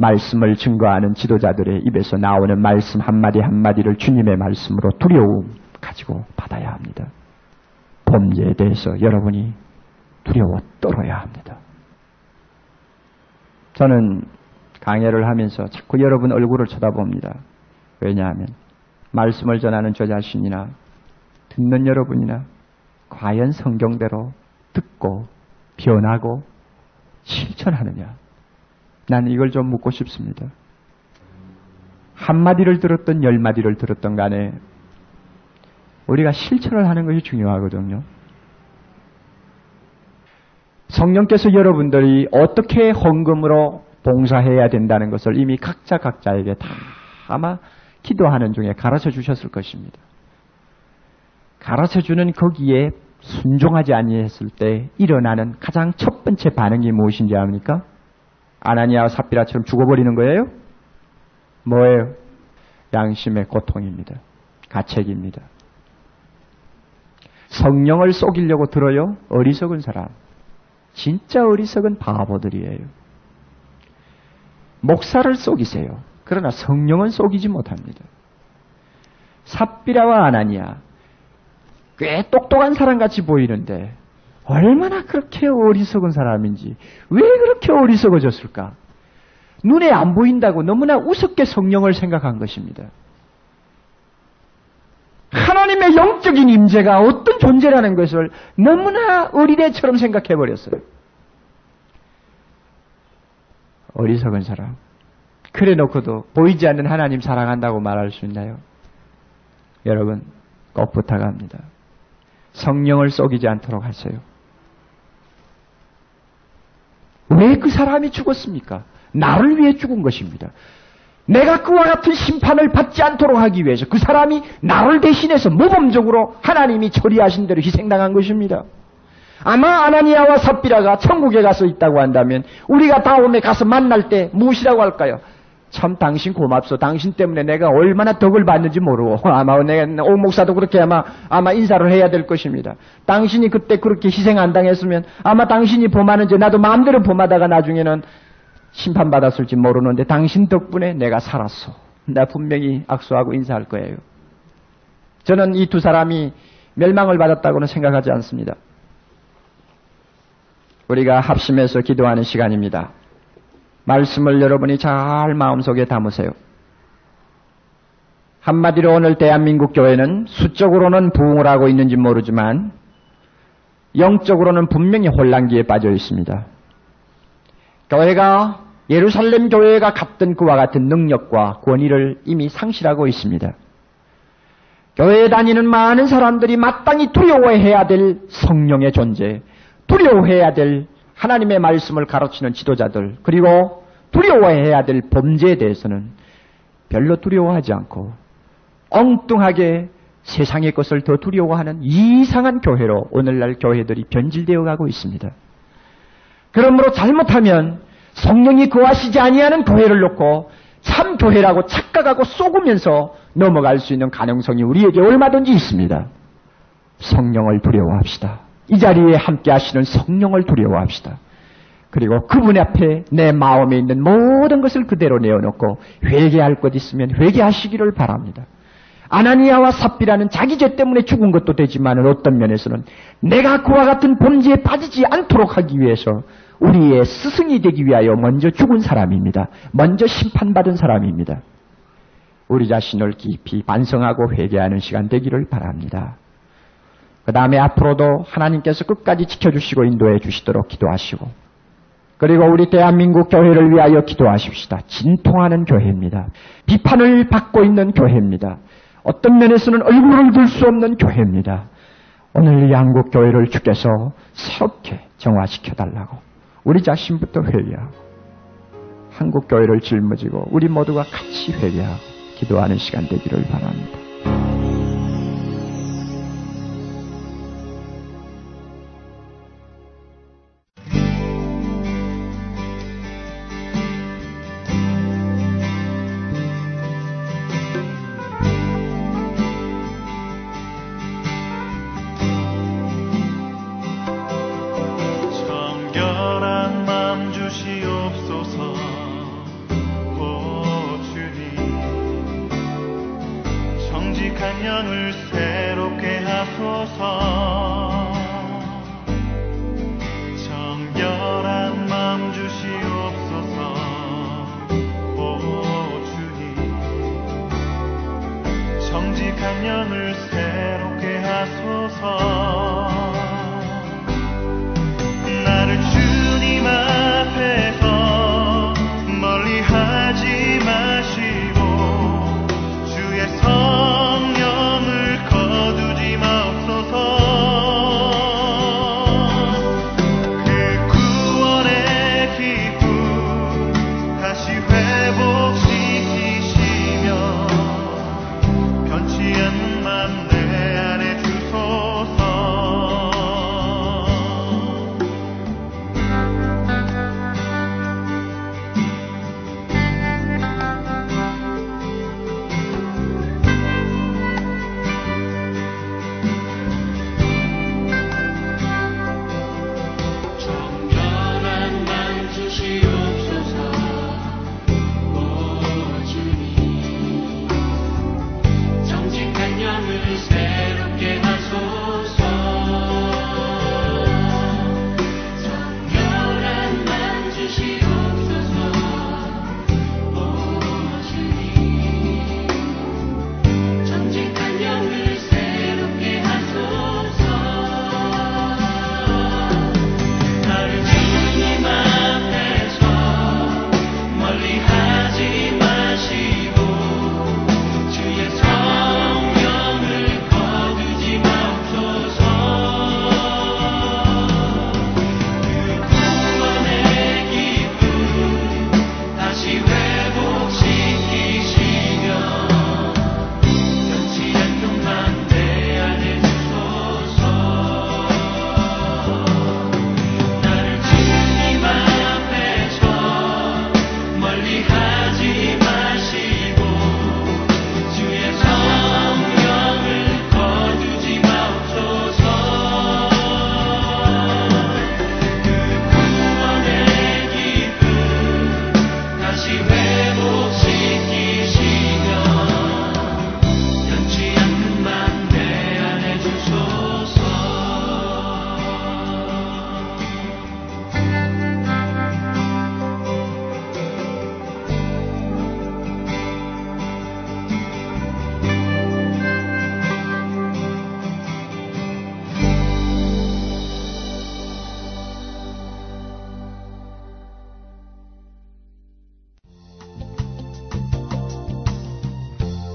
말씀을 증거하는 지도자들의 입에서 나오는 말씀 한마디 한마디를 주님의 말씀으로 두려움 가지고 받아야 합니다. 범죄에 대해서 여러분이 두려워 떨어야 합니다. 저는 강해를 하면서 자꾸 여러분 얼굴을 쳐다봅니다. 왜냐하면 말씀을 전하는 저 자신이나 듣는 여러분이나 과연 성경대로 듣고 변하고 실천하느냐. 나는 이걸 좀 묻고 싶습니다. 한마디를 들었던 열마디를 들었던 간에 우리가 실천을 하는 것이 중요하거든요. 성령께서 여러분들이 어떻게 헌금으로 봉사해야 된다는 것을 이미 각자 각자에게 다 아마 기도하는 중에 가르쳐 주셨을 것입니다. 가르쳐 주는 거기에 순종하지 아니했을 때 일어나는 가장 첫 번째 반응이 무엇인지 압니까? 아나니아와 삽비라처럼 죽어버리는 거예요? 뭐예요? 양심의 고통입니다. 가책입니다. 성령을 속이려고 들어요? 어리석은 사람. 진짜 어리석은 바보들이에요. 목사를 속이세요. 그러나 성령은 속이지 못합니다. 삽비라와 아나니아 꽤 똑똑한 사람 같이 보이는데 얼마나 그렇게 어리석은 사람인지 왜 그렇게 어리석어졌을까? 눈에 안 보인다고 너무나 우습게 성령을 생각한 것입니다. 하나님의 영적인 임재가 어떤 존재라는 것을 너무나 어린애처럼 생각해 버렸어요. 어리석은 사람. 그래 놓고도 보이지 않는 하나님 사랑한다고 말할 수 있나요? 여러분, 꼭 부탁합니다. 성령을 속이지 않도록 하세요. 왜 그 사람이 죽었습니까? 나를 위해 죽은 것입니다. 내가 그와 같은 심판을 받지 않도록 하기 위해서 그 사람이 나를 대신해서 모범적으로 하나님이 처리하신 대로 희생당한 것입니다. 아마 아나니아와 삽비라가 천국에 가서 있다고 한다면 우리가 다음에 가서 만날 때 무엇이라고 할까요? 참 당신 고맙소. 당신 때문에 내가 얼마나 덕을 받는지 모르고 아마 내가 오 목사도 그렇게 아마 아마 인사를 해야 될 것입니다. 당신이 그때 그렇게 희생 안 당했으면 아마 당신이 범하는지 나도 마음대로 범하다가 나중에는 심판받았을지 모르는데 당신 덕분에 내가 살았어. 나 분명히 악수하고 인사할 거예요. 저는 이 두 사람이 멸망을 받았다고는 생각하지 않습니다. 우리가 합심해서 기도하는 시간입니다. 말씀을 여러분이 잘 마음속에 담으세요. 한마디로 오늘 대한민국 교회는 수적으로는 부흥을 하고 있는지 모르지만 영적으로는 분명히 혼란기에 빠져 있습니다. 교회가 예루살렘 교회가 갖던 그와 같은 능력과 권위를 이미 상실하고 있습니다. 교회에 다니는 많은 사람들이 마땅히 두려워해야 될 성령의 존재, 두려워해야 될 하나님의 말씀을 가르치는 지도자들, 그리고 두려워해야 될 범죄에 대해서는 별로 두려워하지 않고 엉뚱하게 세상의 것을 더 두려워하는 이상한 교회로 오늘날 교회들이 변질되어 가고 있습니다. 그러므로 잘못하면 성령이 거하시지 아니하는 교회를 놓고 참 교회라고 착각하고 쏘으면서 넘어갈 수 있는 가능성이 우리에게 얼마든지 있습니다. 성령을 두려워합시다. 이 자리에 함께 하시는 성령을 두려워합시다. 그리고 그분 앞에 내 마음에 있는 모든 것을 그대로 내어놓고 회개할 것 있으면 회개하시기를 바랍니다. 아나니아와 삽비라는 자기 죄 때문에 죽은 것도 되지만 어떤 면에서는 내가 그와 같은 범죄에 빠지지 않도록 하기 위해서 우리의 스승이 되기 위하여 먼저 죽은 사람입니다. 먼저 심판받은 사람입니다. 우리 자신을 깊이 반성하고 회개하는 시간 되기를 바랍니다. 그 다음에 앞으로도 하나님께서 끝까지 지켜주시고 인도해 주시도록 기도하시고 그리고 우리 대한민국 교회를 위하여 기도하십시다. 진통하는 교회입니다. 비판을 받고 있는 교회입니다. 어떤 면에서는 얼굴을 들 수 없는 교회입니다. 오늘 이 한국 교회를 주께서 새롭게 정화시켜 달라고 우리 자신부터 회개하고 한국 교회를 짊어지고 우리 모두가 같이 회개하고 기도하는 시간 되기를 바랍니다.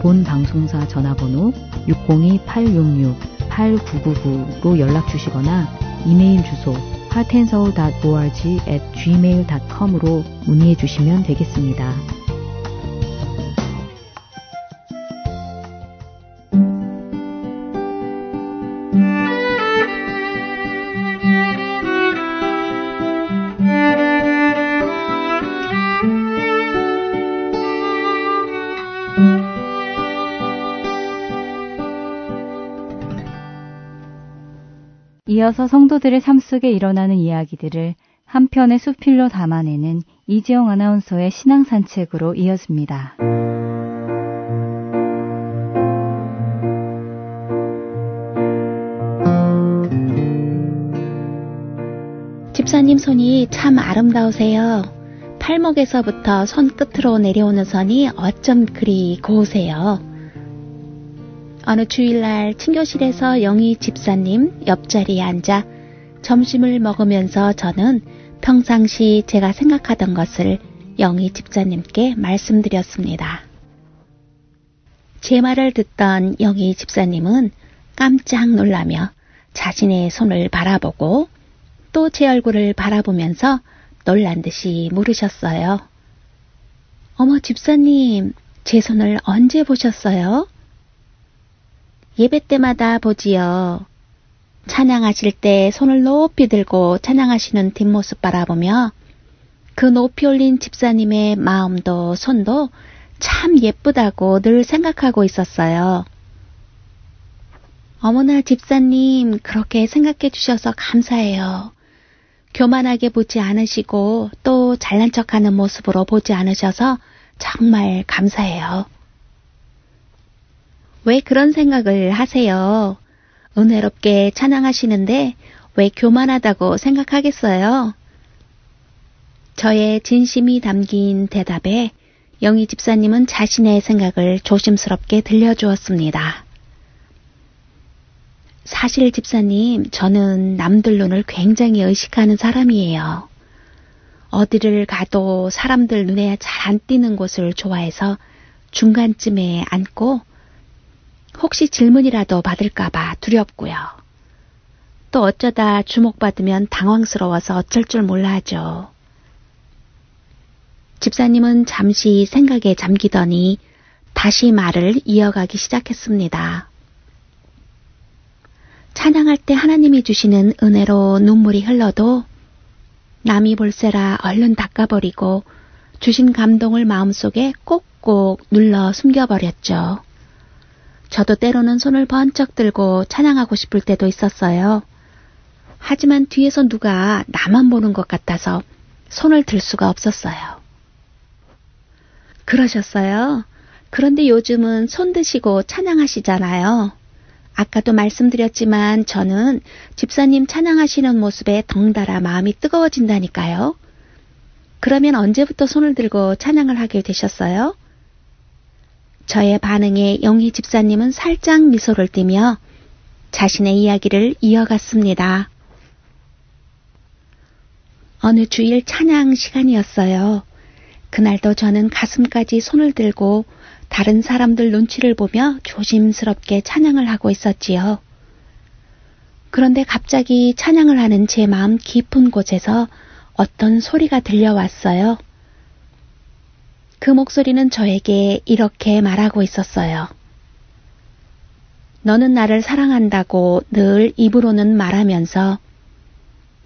본 방송사 전화번호 602-866-8999로 연락 주시거나 이메일 주소 heartandsoul.org at gmail.com으로 문의해 주시면 되겠습니다. 이어서 성도들의 삶 속에 일어나는 이야기들을 한 편의 수필로 담아내는 이지영 아나운서의 신앙 산책으로 이어집니다. 집사님 손이 참 아름다우세요. 팔목에서부터 손끝으로 내려오는 선이 어쩜 그리 고우세요. 어느 주일날 친교실에서 영희 집사님 옆자리에 앉아 점심을 먹으면서 저는 평상시 제가 생각하던 것을 영희 집사님께 말씀드렸습니다. 제 말을 듣던 영희 집사님은 깜짝 놀라며 자신의 손을 바라보고 또 제 얼굴을 바라보면서 놀란 듯이 물으셨어요. 어머 집사님, 제 손을 언제 보셨어요? 예배 때마다 보지요. 찬양하실 때 손을 높이 들고 찬양하시는 뒷모습 바라보며 그 높이 올린 집사님의 마음도 손도 참 예쁘다고 늘 생각하고 있었어요. 어머나 집사님 그렇게 생각해 주셔서 감사해요. 교만하게 보지 않으시고 또 잘난 척하는 모습으로 보지 않으셔서 정말 감사해요. 왜 그런 생각을 하세요? 은혜롭게 찬양하시는데 왜 교만하다고 생각하겠어요? 저의 진심이 담긴 대답에 영희 집사님은 자신의 생각을 조심스럽게 들려주었습니다. 사실 집사님, 저는 남들 눈을 굉장히 의식하는 사람이에요. 어디를 가도 사람들 눈에 잘 안 띄는 곳을 좋아해서 중간쯤에 앉고 혹시 질문이라도 받을까봐 두렵고요. 또 어쩌다 주목받으면 당황스러워서 어쩔 줄 몰라 하죠. 집사님은 잠시 생각에 잠기더니 다시 말을 이어가기 시작했습니다. 찬양할 때 하나님이 주시는 은혜로 눈물이 흘러도 남이 볼세라 얼른 닦아버리고 주신 감동을 마음속에 꼭꼭 눌러 숨겨버렸죠. 저도 때로는 손을 번쩍 들고 찬양하고 싶을 때도 있었어요. 하지만 뒤에서 누가 나만 보는 것 같아서 손을 들 수가 없었어요. 그러셨어요? 그런데 요즘은 손 드시고 찬양하시잖아요. 아까도 말씀드렸지만 저는 집사님 찬양하시는 모습에 덩달아 마음이 뜨거워진다니까요. 그러면 언제부터 손을 들고 찬양을 하게 되셨어요? 저의 반응에 영희 집사님은 살짝 미소를 띠며 자신의 이야기를 이어갔습니다. 어느 주일 찬양 시간이었어요. 그날도 저는 가슴까지 손을 들고 다른 사람들 눈치를 보며 조심스럽게 찬양을 하고 있었지요. 그런데 갑자기 찬양을 하는 제 마음 깊은 곳에서 어떤 소리가 들려왔어요. 그 목소리는 저에게 이렇게 말하고 있었어요. 너는 나를 사랑한다고 늘 입으로는 말하면서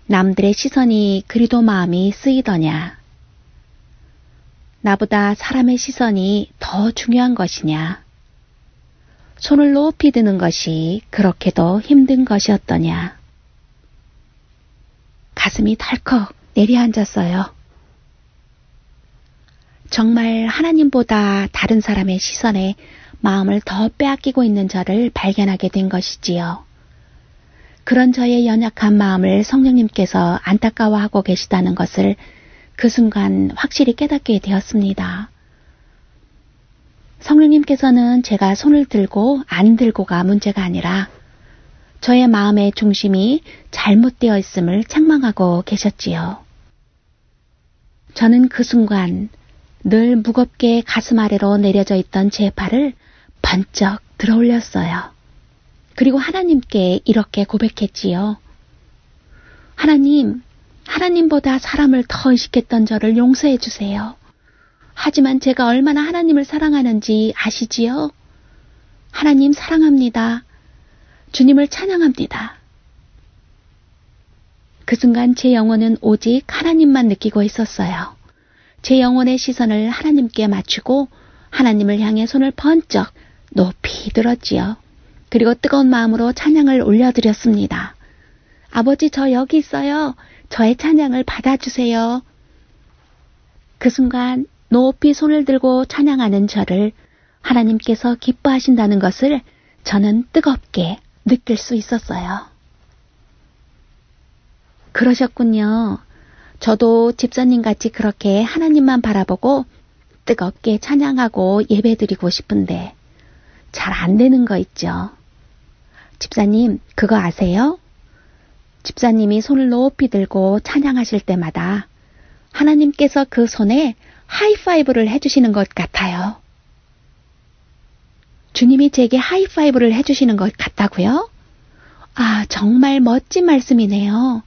남들의 시선이 그리도 마음이 쓰이더냐. 나보다 사람의 시선이 더 중요한 것이냐. 손을 높이 드는 것이 그렇게도 힘든 것이었더냐. 가슴이 덜컥 내려앉았어요. 정말 하나님보다 다른 사람의 시선에 마음을 더 빼앗기고 있는 저를 발견하게 된 것이지요. 그런 저의 연약한 마음을 성령님께서 안타까워하고 계시다는 것을 그 순간 확실히 깨닫게 되었습니다. 성령님께서는 제가 손을 들고 안 들고가 문제가 아니라 저의 마음의 중심이 잘못되어 있음을 책망하고 계셨지요. 저는 그 순간 늘 무겁게 가슴 아래로 내려져 있던 제 팔을 번쩍 들어 올렸어요. 그리고 하나님께 이렇게 고백했지요. 하나님, 하나님보다 사람을 더 의식했던 저를 용서해 주세요. 하지만 제가 얼마나 하나님을 사랑하는지 아시지요? 하나님 사랑합니다. 주님을 찬양합니다. 그 순간 제 영혼은 오직 하나님만 느끼고 있었어요. 제 영혼의 시선을 하나님께 맞추고 하나님을 향해 손을 번쩍 높이 들었지요. 그리고 뜨거운 마음으로 찬양을 올려드렸습니다. 아버지 저 여기 있어요. 저의 찬양을 받아주세요. 그 순간 높이 손을 들고 찬양하는 저를 하나님께서 기뻐하신다는 것을 저는 뜨겁게 느낄 수 있었어요. 그러셨군요. 저도 집사님 같이 그렇게 하나님만 바라보고 뜨겁게 찬양하고 예배드리고 싶은데 잘 안 되는 거 있죠. 집사님, 그거 아세요? 집사님이 손을 높이 들고 찬양하실 때마다 하나님께서 그 손에 하이파이브를 해주시는 것 같아요. 주님이 제게 하이파이브를 해주시는 것 같다고요? 아, 정말 멋진 말씀이네요.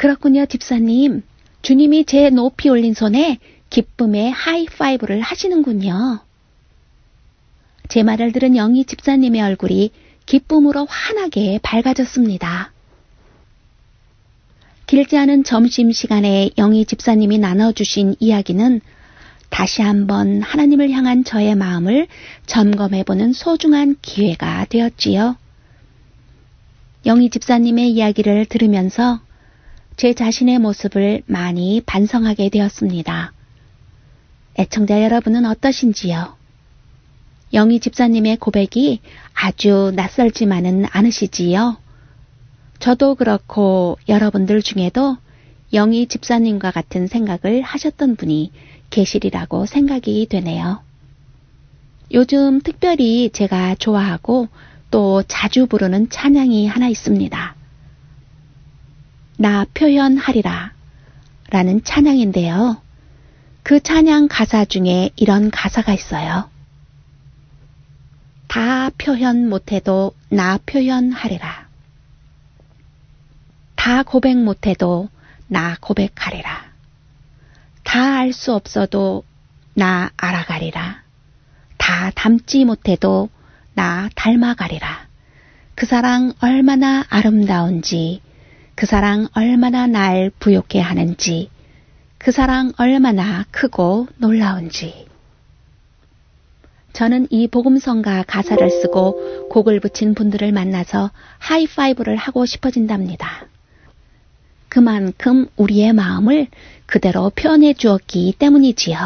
그렇군요, 집사님. 주님이 제 높이 올린 손에 기쁨의 하이파이브를 하시는군요. 제 말을 들은 영희 집사님의 얼굴이 기쁨으로 환하게 밝아졌습니다. 길지 않은 점심시간에 영희 집사님이 나눠주신 이야기는 다시 한번 하나님을 향한 저의 마음을 점검해보는 소중한 기회가 되었지요. 영희 집사님의 이야기를 들으면서 제 자신의 모습을 많이 반성하게 되었습니다. 애청자 여러분은 어떠신지요? 영희 집사님의 고백이 아주 낯설지만은 않으시지요? 저도 그렇고 여러분들 중에도 영희 집사님과 같은 생각을 하셨던 분이 계시리라고 생각이 되네요. 요즘 특별히 제가 좋아하고 또 자주 부르는 찬양이 하나 있습니다. 나 표현하리라 라는 찬양인데요. 그 찬양 가사 중에 이런 가사가 있어요. 다 표현 못해도 나 표현하리라. 다 고백 못해도 나 고백하리라. 다 알 수 없어도 나 알아가리라. 다 닮지 못해도 나 닮아가리라. 그 사랑 얼마나 아름다운지, 그 사랑 얼마나 날 부욕해 하는지, 그 사랑 얼마나 크고 놀라운지. 저는 이 복음성가 가사를 쓰고 곡을 붙인 분들을 만나서 하이파이브를 하고 싶어진답니다. 그만큼 우리의 마음을 그대로 표현해 주었기 때문이지요.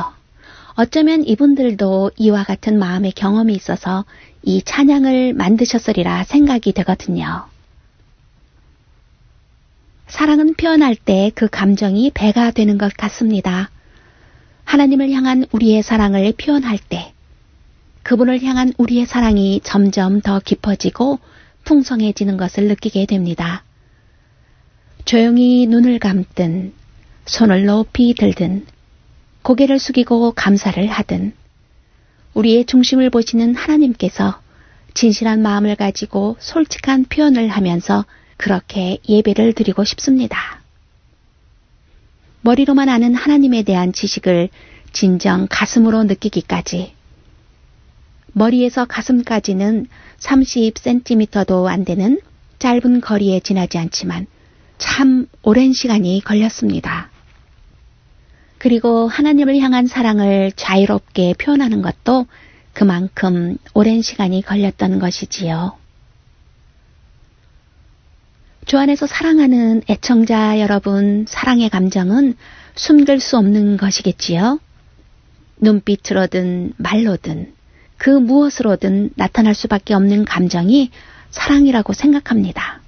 어쩌면 이분들도 이와 같은 마음의 경험이 있어서 이 찬양을 만드셨으리라 생각이 되거든요. 사랑은 표현할 때 그 감정이 배가 되는 것 같습니다. 하나님을 향한 우리의 사랑을 표현할 때, 그분을 향한 우리의 사랑이 점점 더 깊어지고 풍성해지는 것을 느끼게 됩니다. 조용히 눈을 감든, 손을 높이 들든, 고개를 숙이고 감사를 하든, 우리의 중심을 보시는 하나님께서 진실한 마음을 가지고 솔직한 표현을 하면서 그렇게 예배를 드리고 싶습니다. 머리로만 아는 하나님에 대한 지식을 진정 가슴으로 느끼기까지, 머리에서 가슴까지는 30cm도 안 되는 짧은 거리에 지나지 않지만 참 오랜 시간이 걸렸습니다. 그리고 하나님을 향한 사랑을 자유롭게 표현하는 것도 그만큼 오랜 시간이 걸렸던 것이지요. 주 안에서 사랑하는 애청자 여러분, 사랑의 감정은 숨길 수 없는 것이겠지요. 눈빛으로든 말로든 그 무엇으로든 나타날 수밖에 없는 감정이 사랑이라고 생각합니다.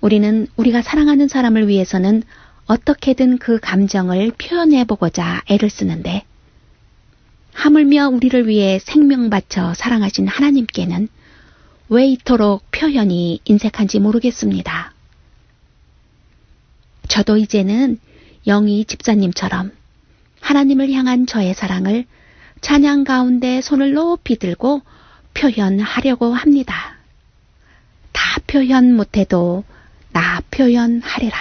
우리는 우리가 사랑하는 사람을 위해서는 어떻게든 그 감정을 표현해 보고자 애를 쓰는데, 하물며 우리를 위해 생명 바쳐 사랑하신 하나님께는 왜 이토록 표현이 인색한지 모르겠습니다. 저도 이제는 영희 집사님처럼 하나님을 향한 저의 사랑을 찬양 가운데 손을 높이 들고 표현하려고 합니다. 다 표현 못해도 나 표현하리라.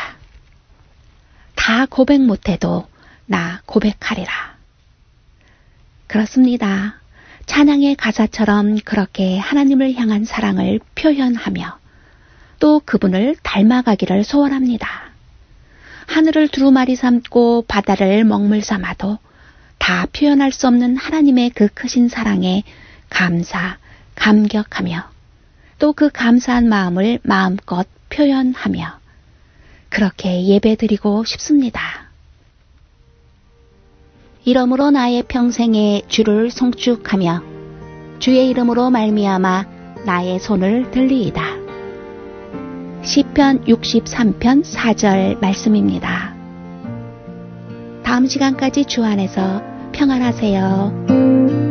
다 고백 못해도 나 고백하리라. 그렇습니다. 찬양의 가사처럼 그렇게 하나님을 향한 사랑을 표현하며 또 그분을 닮아가기를 소원합니다. 하늘을 두루마리 삼고 바다를 먹물 삼아도 다 표현할 수 없는 하나님의 그 크신 사랑에 감사, 감격하며 또 그 감사한 마음을 마음껏 표현하며 그렇게 예배드리고 싶습니다. 이러므로 나의 평생에 주를 송축하며 주의 이름으로 말미암아 나의 손을 들리이다. 시편 63편 4절 말씀입니다. 다음 시간까지 주 안에서 평안하세요.